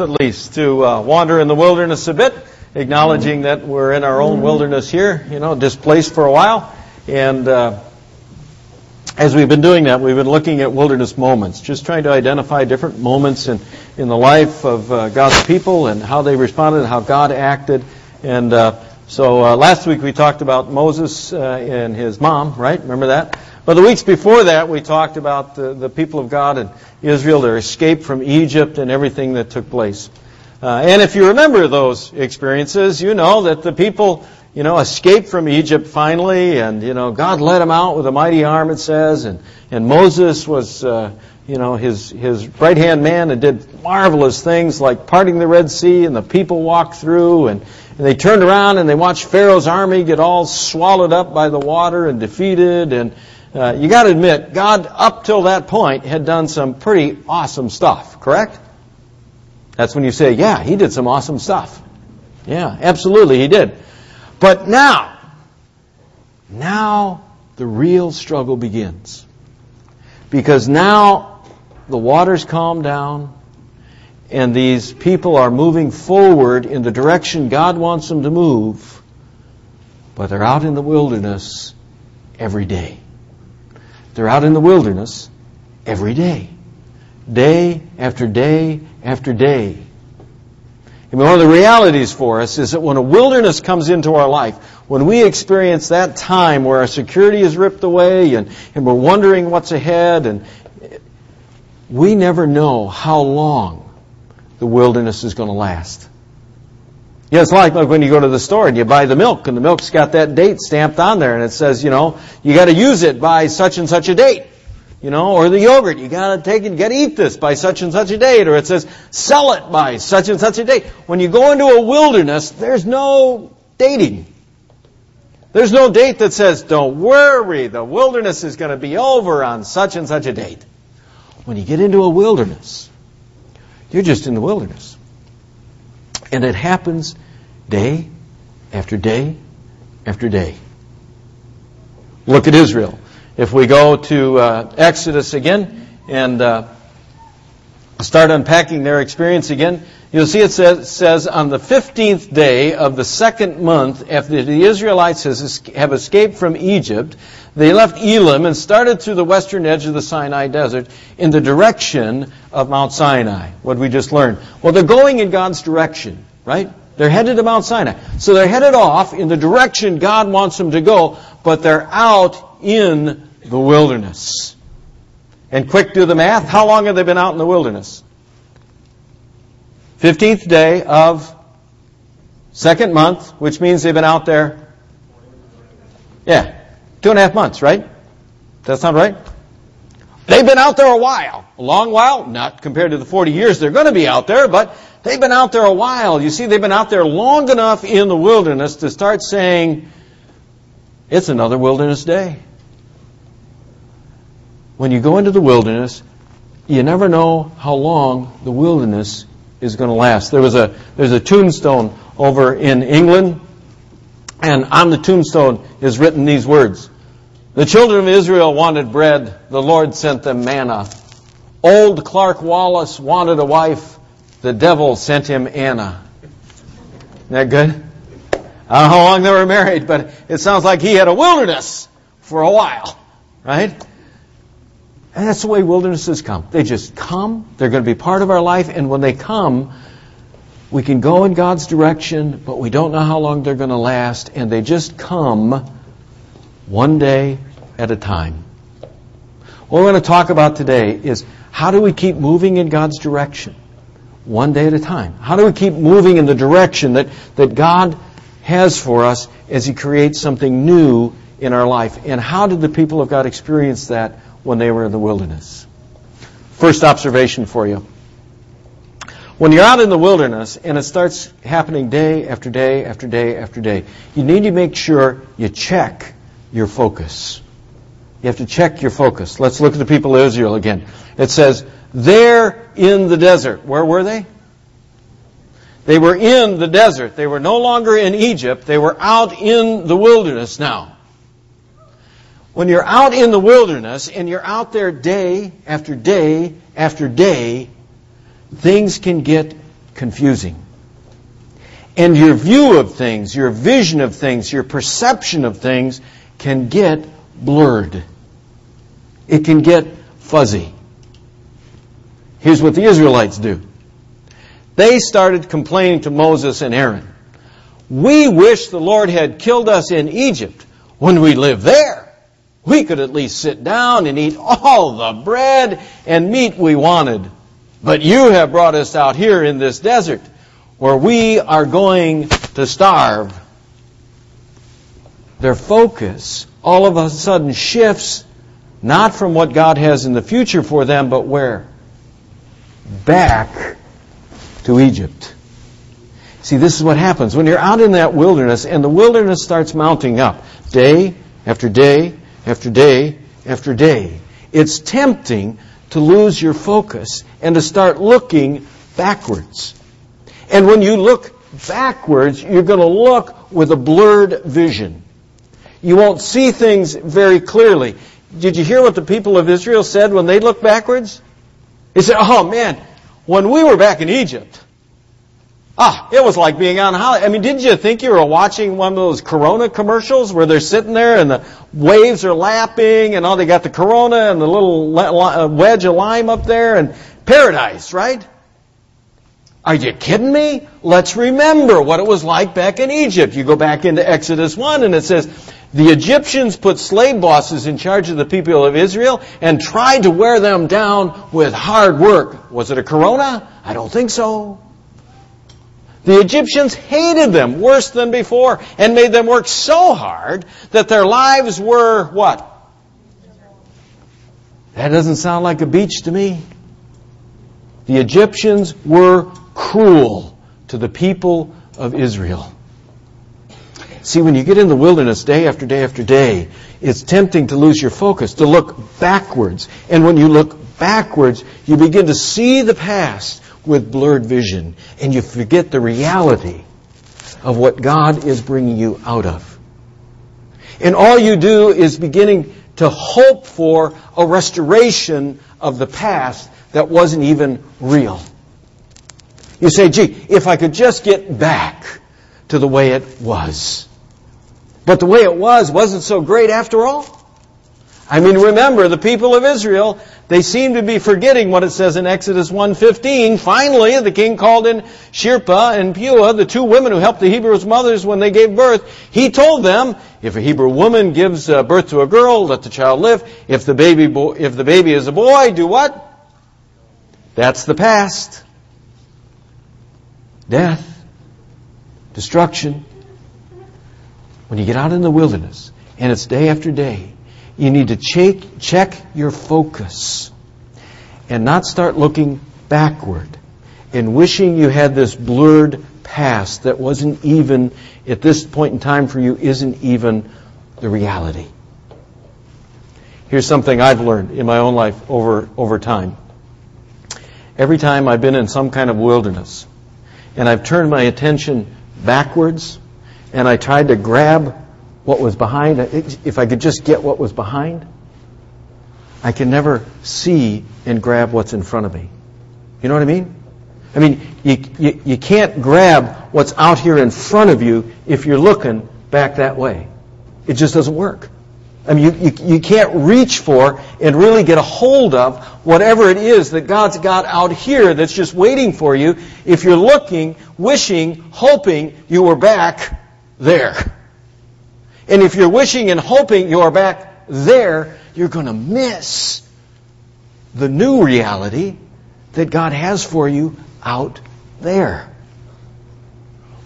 at least to uh, wander in the wilderness a bit, acknowledging that we're in our own wilderness here, you know, displaced for a while. And uh, as we've been doing that, we've been looking at wilderness moments, just trying to identify different moments in, in the life of uh, God's people and how they responded, and how God acted. And uh, so uh, last week we talked about Moses uh, and his mom, right? Remember that? But the weeks before that, we talked about the, the people of God and Israel, their escape from Egypt, and everything that took place. Uh, and if you remember those experiences, you know that the people, you know, escaped from Egypt finally, and you know, God led them out with a mighty arm, it says, and and Moses was, uh, you know, his his right hand man and did marvelous things like parting the Red Sea, and the people walked through, and, and they turned around and they watched Pharaoh's army get all swallowed up by the water and defeated, and uh, you got to admit, God up till that point had done some pretty awesome stuff, correct? That's when you say, yeah, he did some awesome stuff. Yeah, absolutely, he did. But now, now the real struggle begins. Because now the waters calm down and these people are moving forward in the direction God wants them to move, but they're out in the wilderness every day. They're out in the wilderness every day. Day after day after day. And one of the realities for us is that when a wilderness comes into our life, when we experience that time where our security is ripped away and, and we're wondering what's ahead, and we never know how long the wilderness is going to last. Yeah, it's like, like when you go to the store and you buy the milk, and the milk's got that date stamped on there, and it says, you know, you got to use it by such and such a date. You know, or the yogurt, you gotta take it, you gotta eat this by such and such a date, or it says sell it by such and such a date. When you go into a wilderness, there's no dating. There's no date that says, don't worry, the wilderness is going to be over on such and such a date. When you get into a wilderness, you're just in the wilderness. And it happens day after day after day. Look at Israel. If we go to uh, Exodus again and uh, start unpacking their experience again, you'll see it says, says, on the 15th day of the second month after the Israelites has, have escaped from Egypt, they left Elim and started through the western edge of the Sinai desert in the direction of Mount Sinai. What we just learned. Well, they're going in God's direction, right? They're headed to Mount Sinai. So they're headed off in the direction God wants them to go, but they're out in the wilderness. And quick do the math. How long have they been out in the wilderness? 15th day of second month, which means they've been out there. Yeah, two and a half months, right? Does that sound right? They've been out there a while. A long while, not compared to the 40 years they're going to be out there, but they've been out there a while. You see, they've been out there long enough in the wilderness to start saying, it's another wilderness day. When you go into the wilderness, you never know how long the wilderness is going to last. There was a there's a tombstone over in England, and on the tombstone is written these words: "The children of Israel wanted bread; the Lord sent them manna. Old Clark Wallace wanted a wife; the devil sent him Anna." Isn't that good? I don't know how long they were married, but it sounds like he had a wilderness for a while, right? And that's the way wildernesses come. They just come. They're going to be part of our life. And when they come, we can go in God's direction, but we don't know how long they're going to last. And they just come one day at a time. What we're going to talk about today is how do we keep moving in God's direction? One day at a time. How do we keep moving in the direction that, that God has for us as He creates something new in our life? And how did the people of God experience that when they were in the wilderness. First observation for you. When you're out in the wilderness and it starts happening day after day after day after day, you need to make sure you check your focus. You have to check your focus. Let's look at the people of Israel again. It says, they're in the desert. Where were they? They were in the desert. They were no longer in Egypt. They were out in the wilderness now when you're out in the wilderness and you're out there day after day after day, things can get confusing. And your view of things, your vision of things, your perception of things can get blurred. It can get fuzzy. Here's what the Israelites do. They started complaining to Moses and Aaron. We wish the Lord had killed us in Egypt when we lived there. We could at least sit down and eat all the bread and meat we wanted. But you have brought us out here in this desert where we are going to starve. Their focus all of a sudden shifts not from what God has in the future for them, but where? Back to Egypt. See, this is what happens when you're out in that wilderness and the wilderness starts mounting up day after day after day after day. It's tempting to lose your focus and to start looking backwards. And when you look backwards, you're going to look with a blurred vision. You won't see things very clearly. Did you hear what the people of Israel said when they looked backwards? They said, oh man, when we were back in Egypt, ah, it was like being on holiday. I mean, didn't you think you were watching one of those Corona commercials where they're sitting there and the waves are lapping and all they got the Corona and the little uh, wedge of lime up there and paradise, right? Are you kidding me? Let's remember what it was like back in Egypt. You go back into Exodus 1 and it says, the Egyptians put slave bosses in charge of the people of Israel and tried to wear them down with hard work. Was it a corona? I don't think so. The Egyptians hated them worse than before and made them work so hard that their lives were what? That doesn't sound like a beach to me. The Egyptians were cruel to the people of Israel. See, when you get in the wilderness day after day after day, it's tempting to lose your focus, to look backwards. And when you look backwards, you begin to see the past with blurred vision, and you forget the reality of what God is bringing you out of. And all you do is beginning to hope for a restoration of the past that wasn't even real. You say, gee, if I could just get back to the way it was. But the way it was wasn't so great after all. I mean, remember, the people of Israel, they seem to be forgetting what it says in Exodus 1.15. Finally, the king called in Shiphrah and Puah, the two women who helped the Hebrews' mothers when they gave birth. He told them, if a Hebrew woman gives uh, birth to a girl, let the child live. If the baby, bo- if the baby is a boy, do what? That's the past. Death. Destruction. When you get out in the wilderness and it's day after day, you need to check, check your focus and not start looking backward and wishing you had this blurred past that wasn't even, at this point in time for you, isn't even the reality. Here's something I've learned in my own life over, over time. Every time I've been in some kind of wilderness and I've turned my attention backwards, and I tried to grab what was behind. If I could just get what was behind, I can never see and grab what's in front of me. You know what I mean? I mean, you, you, you can't grab what's out here in front of you if you're looking back that way. It just doesn't work. I mean, you, you, you can't reach for and really get a hold of whatever it is that God's got out here that's just waiting for you if you're looking, wishing, hoping you were back there. And if you're wishing and hoping you're back there, you're going to miss the new reality that God has for you out there.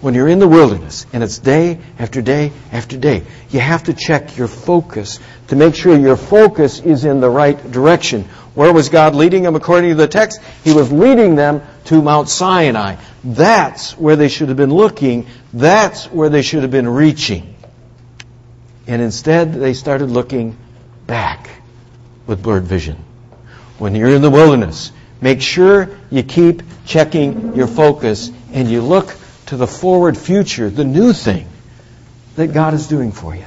When you're in the wilderness and it's day after day after day, you have to check your focus to make sure your focus is in the right direction. Where was God leading them according to the text? He was leading them to Mount Sinai. That's where they should have been looking. That's where they should have been reaching. And instead, they started looking back with blurred vision. When you're in the wilderness, make sure you keep checking your focus and you look to the forward future, the new thing that God is doing for you.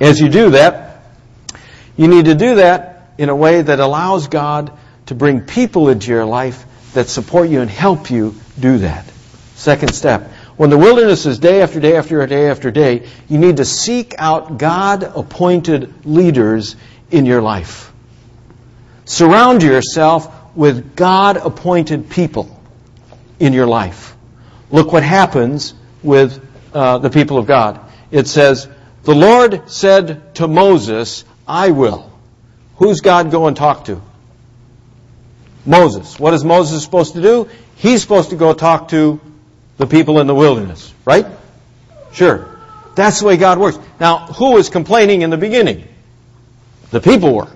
As you do that, you need to do that in a way that allows God to bring people into your life that support you and help you do that. Second step. When the wilderness is day after day after day after day, you need to seek out God appointed leaders in your life. Surround yourself with God appointed people in your life. Look what happens with uh, the people of God. It says, The Lord said to Moses, I will. Who's God go and talk to? Moses. What is Moses supposed to do? He's supposed to go talk to the people in the wilderness, right? Sure. That's the way God works. Now, who was complaining in the beginning? The people were.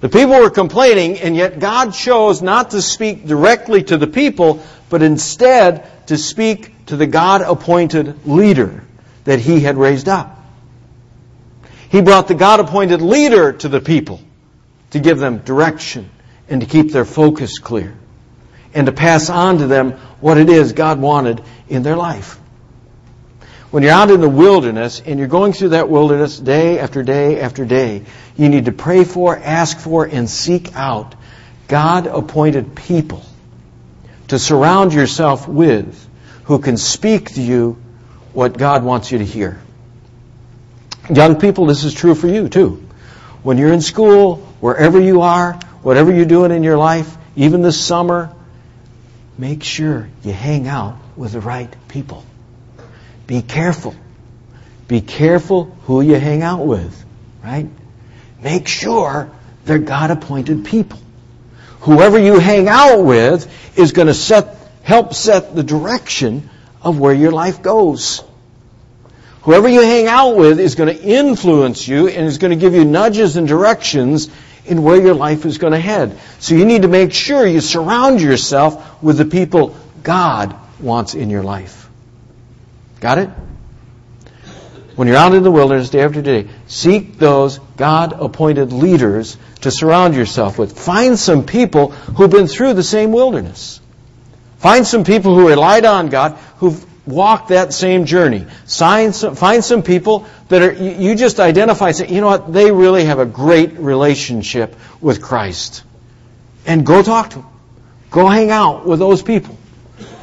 The people were complaining, and yet God chose not to speak directly to the people, but instead to speak to the God appointed leader that he had raised up. He brought the God appointed leader to the people to give them direction and to keep their focus clear and to pass on to them what it is God wanted in their life. When you're out in the wilderness and you're going through that wilderness day after day after day, you need to pray for, ask for, and seek out God appointed people to surround yourself with who can speak to you what God wants you to hear. Young people, this is true for you too. When you're in school, wherever you are, whatever you're doing in your life, even this summer, make sure you hang out with the right people. Be careful. Be careful who you hang out with, right? Make sure they're God appointed people. Whoever you hang out with is going to set, help set the direction of where your life goes. Whoever you hang out with is going to influence you and is going to give you nudges and directions in where your life is going to head. So you need to make sure you surround yourself with the people God wants in your life. Got it? When you're out in the wilderness day after day, seek those God appointed leaders to surround yourself with. Find some people who've been through the same wilderness. Find some people who relied on God, who've walked that same journey. Find some, find some people that are, you just identify, say, you know what, they really have a great relationship with Christ. And go talk to them. Go hang out with those people.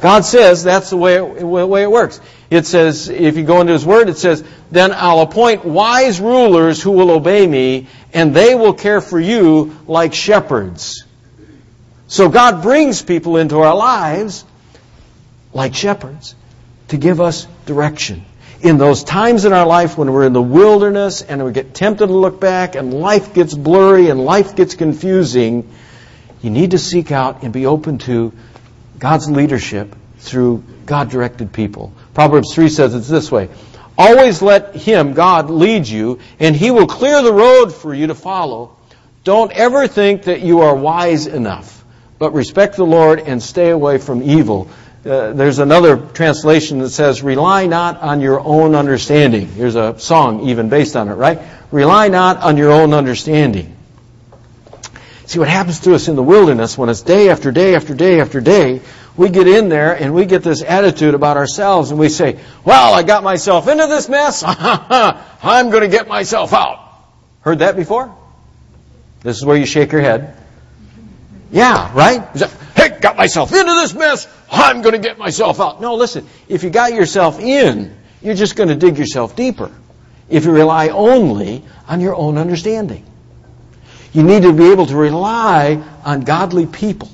God says that's the way it, the way it works. It says, if you go into His Word, it says, Then I'll appoint wise rulers who will obey me, and they will care for you like shepherds. So God brings people into our lives like shepherds to give us direction. In those times in our life when we're in the wilderness and we get tempted to look back and life gets blurry and life gets confusing, you need to seek out and be open to God's leadership through God directed people. Proverbs 3 says it's this way Always let Him, God, lead you, and He will clear the road for you to follow. Don't ever think that you are wise enough, but respect the Lord and stay away from evil. Uh, there's another translation that says, Rely not on your own understanding. There's a song even based on it, right? Rely not on your own understanding. See what happens to us in the wilderness when it's day after day after day after day, we get in there and we get this attitude about ourselves and we say, well, I got myself into this mess. I'm going to get myself out. Heard that before? This is where you shake your head. Yeah, right? Hey, got myself into this mess. I'm going to get myself out. No, listen. If you got yourself in, you're just going to dig yourself deeper. If you rely only on your own understanding. You need to be able to rely on godly people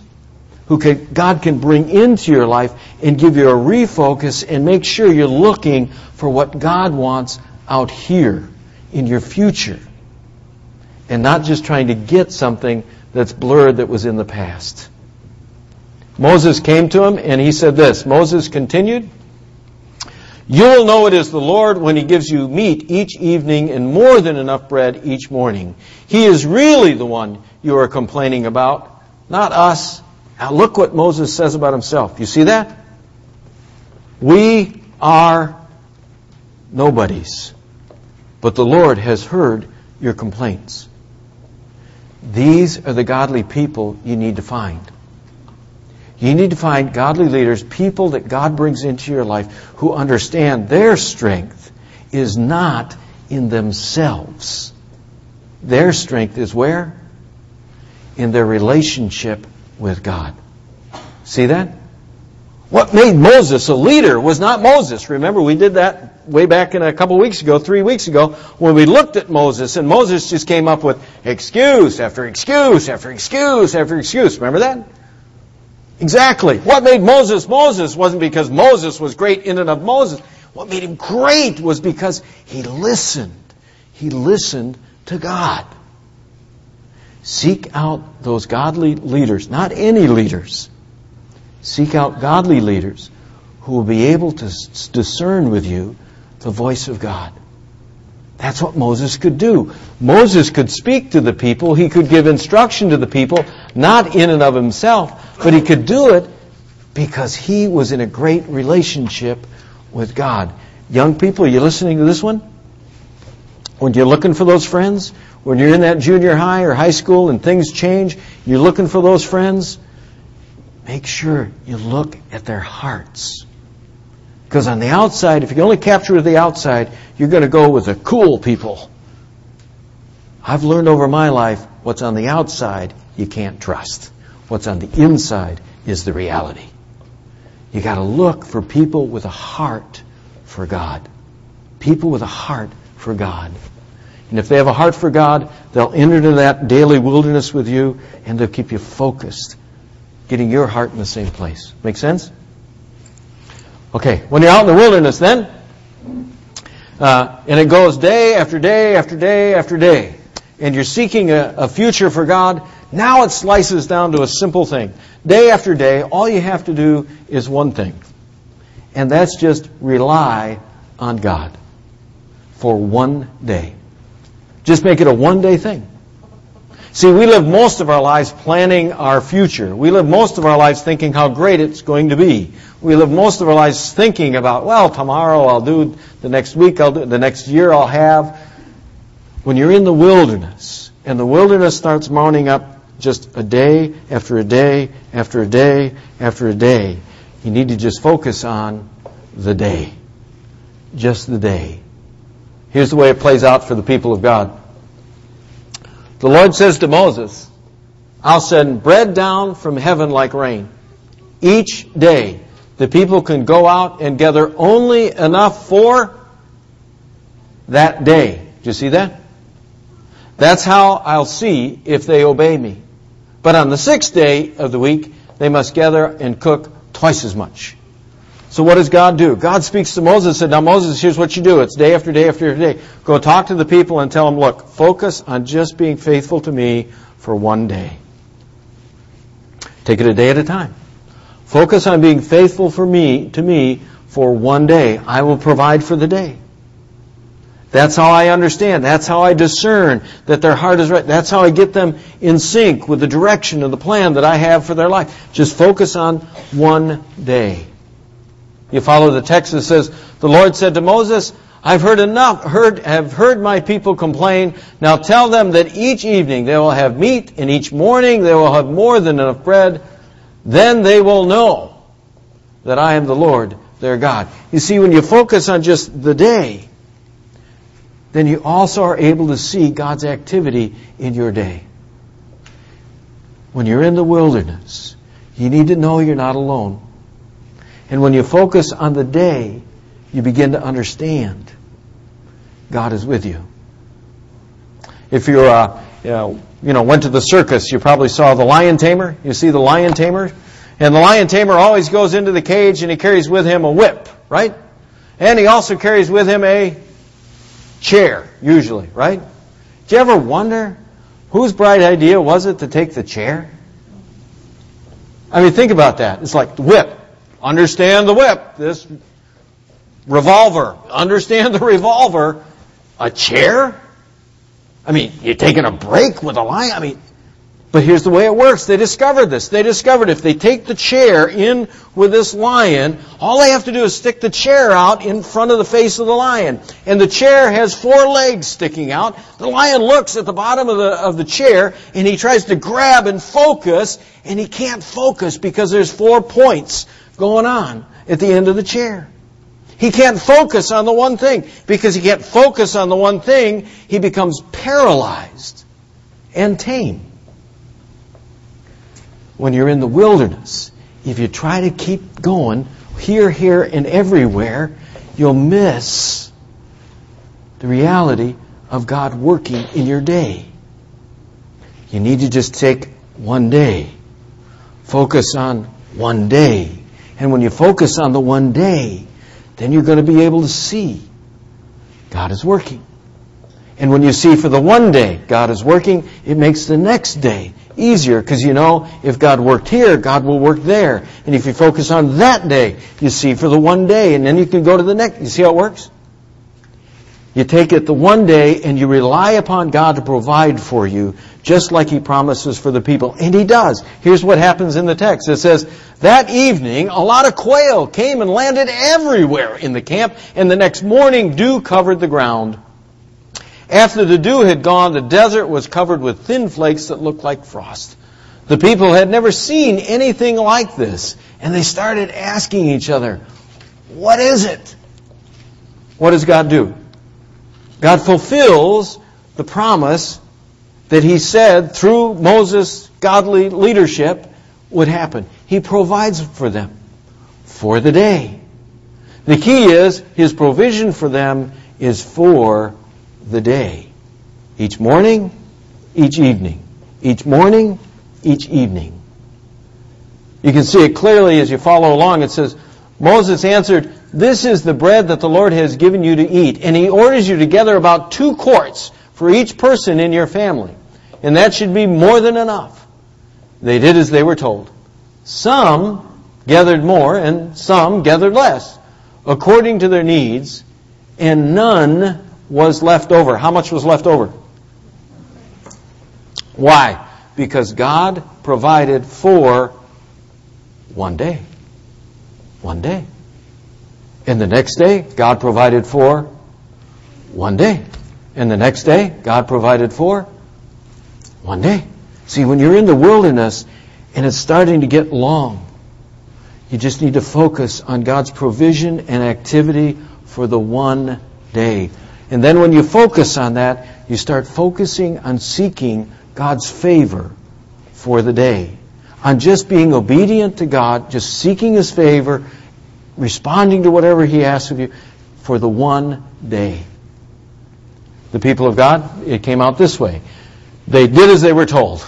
who can, God can bring into your life and give you a refocus and make sure you're looking for what God wants out here in your future. And not just trying to get something that's blurred that was in the past. Moses came to him and he said this. Moses continued, You will know it is the Lord when he gives you meat each evening and more than enough bread each morning. He is really the one you are complaining about, not us. Now look what Moses says about himself. You see that? We are nobodies, but the Lord has heard your complaints. These are the godly people you need to find. You need to find godly leaders, people that God brings into your life who understand their strength is not in themselves. Their strength is where? In their relationship with God. See that? What made Moses a leader was not Moses. Remember, we did that way back in a couple weeks ago, three weeks ago, when we looked at Moses, and Moses just came up with excuse after excuse after excuse after excuse. Remember that? Exactly. What made Moses Moses wasn't because Moses was great in and of Moses. What made him great was because he listened. He listened to God. Seek out those godly leaders, not any leaders Seek out godly leaders who will be able to discern with you the voice of God. That's what Moses could do. Moses could speak to the people, he could give instruction to the people, not in and of himself, but he could do it because he was in a great relationship with God. Young people, are you listening to this one? When you're looking for those friends, when you're in that junior high or high school and things change, you're looking for those friends, make sure you look at their hearts. Because on the outside, if you only capture the outside, you're going to go with the cool people. I've learned over my life what's on the outside you can't trust. What's on the inside is the reality. You got to look for people with a heart for God. People with a heart for God. And if they have a heart for God, they'll enter into that daily wilderness with you and they'll keep you focused getting your heart in the same place. Make sense? Okay, when you're out in the wilderness, then, uh, and it goes day after day after day after day, and you're seeking a, a future for God, now it slices down to a simple thing. Day after day, all you have to do is one thing, and that's just rely on God for one day. Just make it a one day thing. See, we live most of our lives planning our future. We live most of our lives thinking how great it's going to be. We live most of our lives thinking about, well, tomorrow I'll do, the next week I'll do, the next year I'll have. When you're in the wilderness, and the wilderness starts mounting up just a day after a day after a day after a day, you need to just focus on the day. Just the day. Here's the way it plays out for the people of God. The Lord says to Moses, I'll send bread down from heaven like rain. Each day, the people can go out and gather only enough for that day. Do you see that? That's how I'll see if they obey me. But on the sixth day of the week, they must gather and cook twice as much. So what does God do? God speaks to Moses and said, Now Moses, here's what you do. It's day after day after day. Go talk to the people and tell them, look, focus on just being faithful to me for one day. Take it a day at a time. Focus on being faithful for me to me for one day. I will provide for the day. That's how I understand. That's how I discern that their heart is right. That's how I get them in sync with the direction of the plan that I have for their life. Just focus on one day. You follow the text that says, The Lord said to Moses, I've heard enough, heard, have heard my people complain. Now tell them that each evening they will have meat, and each morning they will have more than enough bread. Then they will know that I am the Lord their God. You see, when you focus on just the day, then you also are able to see God's activity in your day. When you're in the wilderness, you need to know you're not alone. And when you focus on the day, you begin to understand God is with you. If you're, uh, you, know, you know, went to the circus, you probably saw the lion tamer. You see the lion tamer? And the lion tamer always goes into the cage and he carries with him a whip, right? And he also carries with him a chair, usually, right? Do you ever wonder whose bright idea was it to take the chair? I mean, think about that. It's like the whip. Understand the whip. This revolver. Understand the revolver. A chair? I mean, you're taking a break with a lion? I mean, but here's the way it works. They discovered this. They discovered if they take the chair in with this lion, all they have to do is stick the chair out in front of the face of the lion. And the chair has four legs sticking out. The lion looks at the bottom of the, of the chair and he tries to grab and focus and he can't focus because there's four points going on at the end of the chair. He can't focus on the one thing. Because he can't focus on the one thing, he becomes paralyzed and tame. When you're in the wilderness, if you try to keep going here, here, and everywhere, you'll miss the reality of God working in your day. You need to just take one day. Focus on one day. And when you focus on the one day, then you're going to be able to see God is working. And when you see for the one day God is working, it makes the next day easier because you know if God worked here, God will work there. And if you focus on that day, you see for the one day, and then you can go to the next. You see how it works? You take it the one day and you rely upon God to provide for you, just like He promises for the people. And He does. Here's what happens in the text. It says, That evening, a lot of quail came and landed everywhere in the camp, and the next morning dew covered the ground. After the dew had gone, the desert was covered with thin flakes that looked like frost. The people had never seen anything like this, and they started asking each other, What is it? What does God do? God fulfills the promise that he said through Moses' godly leadership would happen. He provides for them for the day. The key is his provision for them is for the day. Each morning, each evening. Each morning, each evening. You can see it clearly as you follow along. It says, Moses answered, This is the bread that the Lord has given you to eat. And he orders you to gather about two quarts for each person in your family. And that should be more than enough. They did as they were told. Some gathered more and some gathered less, according to their needs, and none was left over. How much was left over? Why? Because God provided for one day. One day. And the next day, God provided for one day. And the next day, God provided for one day. See, when you're in the wilderness and it's starting to get long, you just need to focus on God's provision and activity for the one day. And then when you focus on that, you start focusing on seeking God's favor for the day. On just being obedient to God, just seeking His favor, responding to whatever He asks of you for the one day. The people of God, it came out this way. They did as they were told.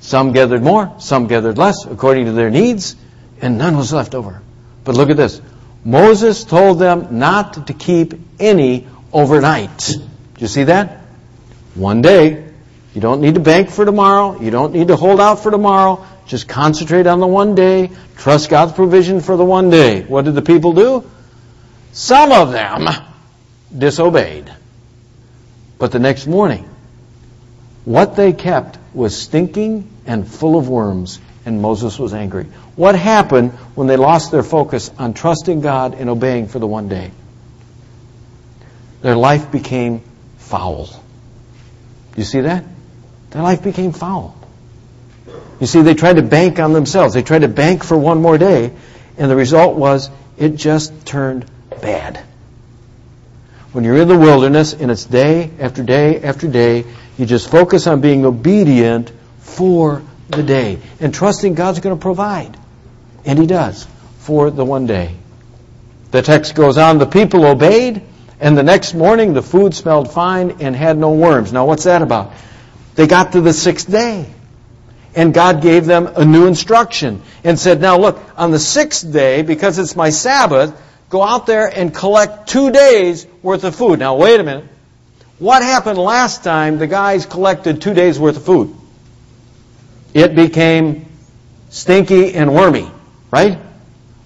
Some gathered more, some gathered less, according to their needs, and none was left over. But look at this. Moses told them not to keep any overnight. Do you see that? One day. You don't need to bank for tomorrow. You don't need to hold out for tomorrow. Just concentrate on the one day. Trust God's provision for the one day. What did the people do? Some of them disobeyed. But the next morning, what they kept was stinking and full of worms, and Moses was angry. What happened when they lost their focus on trusting God and obeying for the one day? Their life became foul. You see that? Their life became foul. You see, they tried to bank on themselves. They tried to bank for one more day, and the result was it just turned bad. When you're in the wilderness and it's day after day after day, you just focus on being obedient for the day and trusting God's going to provide. And He does for the one day. The text goes on, the people obeyed, and the next morning the food smelled fine and had no worms. Now, what's that about? They got to the sixth day. And God gave them a new instruction and said, Now look, on the sixth day, because it's my Sabbath, go out there and collect two days worth of food. Now, wait a minute. What happened last time the guys collected two days worth of food? It became stinky and wormy, right?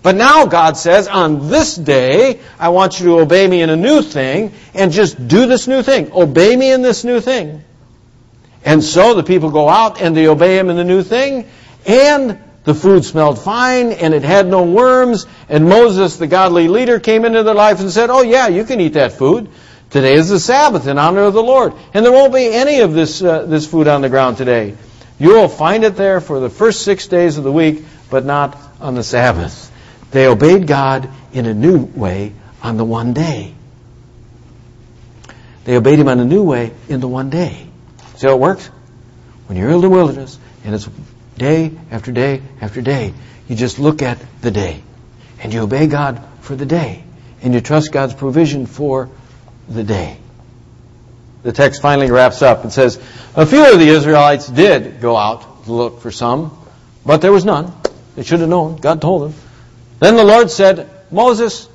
But now God says, on this day, I want you to obey me in a new thing and just do this new thing. Obey me in this new thing. And so the people go out and they obey him in the new thing and the food smelled fine and it had no worms and Moses, the godly leader, came into their life and said, oh yeah, you can eat that food. Today is the Sabbath in honor of the Lord. And there won't be any of this, uh, this food on the ground today. You will find it there for the first six days of the week, but not on the Sabbath. They obeyed God in a new way on the one day. They obeyed Him on a new way in the one day. See how it works? When you're in the wilderness and it's day after day after day. You just look at the day. And you obey God for the day. And you trust God's provision for the day. The text finally wraps up and says, A few of the Israelites did go out to look for some, but there was none. They should have known. God told them. Then the Lord said, Moses,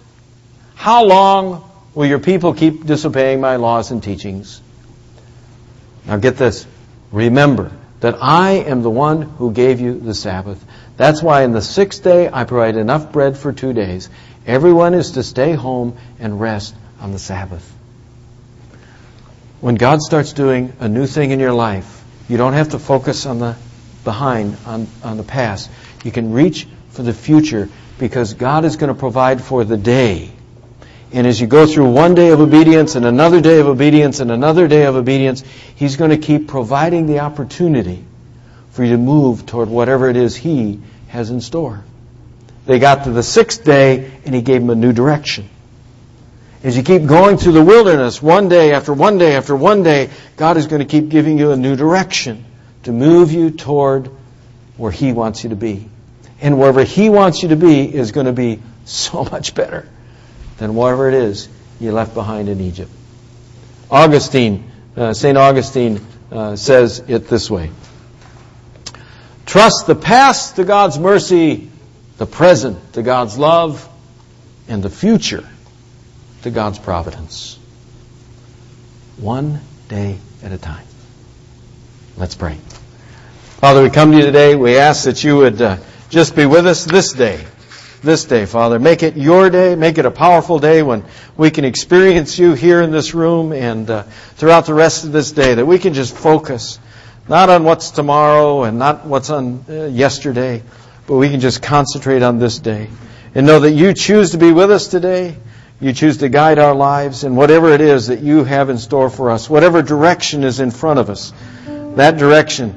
how long will your people keep disobeying my laws and teachings? Now get this. Remember that I am the one who gave you the Sabbath. That's why in the sixth day I provide enough bread for two days. Everyone is to stay home and rest on the Sabbath. When God starts doing a new thing in your life, you don't have to focus on the behind, on, on the past. You can reach for the future because God is going to provide for the day. And as you go through one day of obedience and another day of obedience and another day of obedience, He's going to keep providing the opportunity for you to move toward whatever it is He has in store. They got to the sixth day and He gave them a new direction. As you keep going through the wilderness, one day after one day after one day, God is going to keep giving you a new direction to move you toward where He wants you to be. And wherever He wants you to be is going to be so much better than whatever it is you left behind in Egypt. Augustine, uh, St. Augustine uh, says it this way Trust the past to God's mercy, the present to God's love, and the future to God's providence. One day at a time. Let's pray. Father, we come to you today. We ask that you would uh, just be with us this day this day, Father. Make it your day. Make it a powerful day when we can experience you here in this room and uh, throughout the rest of this day. That we can just focus not on what's tomorrow and not what's on uh, yesterday, but we can just concentrate on this day and know that you choose to be with us today. You choose to guide our lives in whatever it is that you have in store for us, whatever direction is in front of us. That direction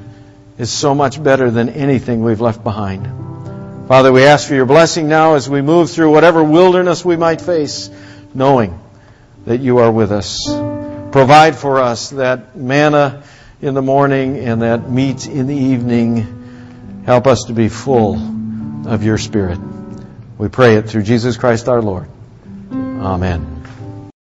is so much better than anything we've left behind. Father, we ask for your blessing now as we move through whatever wilderness we might face, knowing that you are with us. Provide for us that manna in the morning and that meat in the evening. Help us to be full of your Spirit. We pray it through Jesus Christ our Lord. Amen.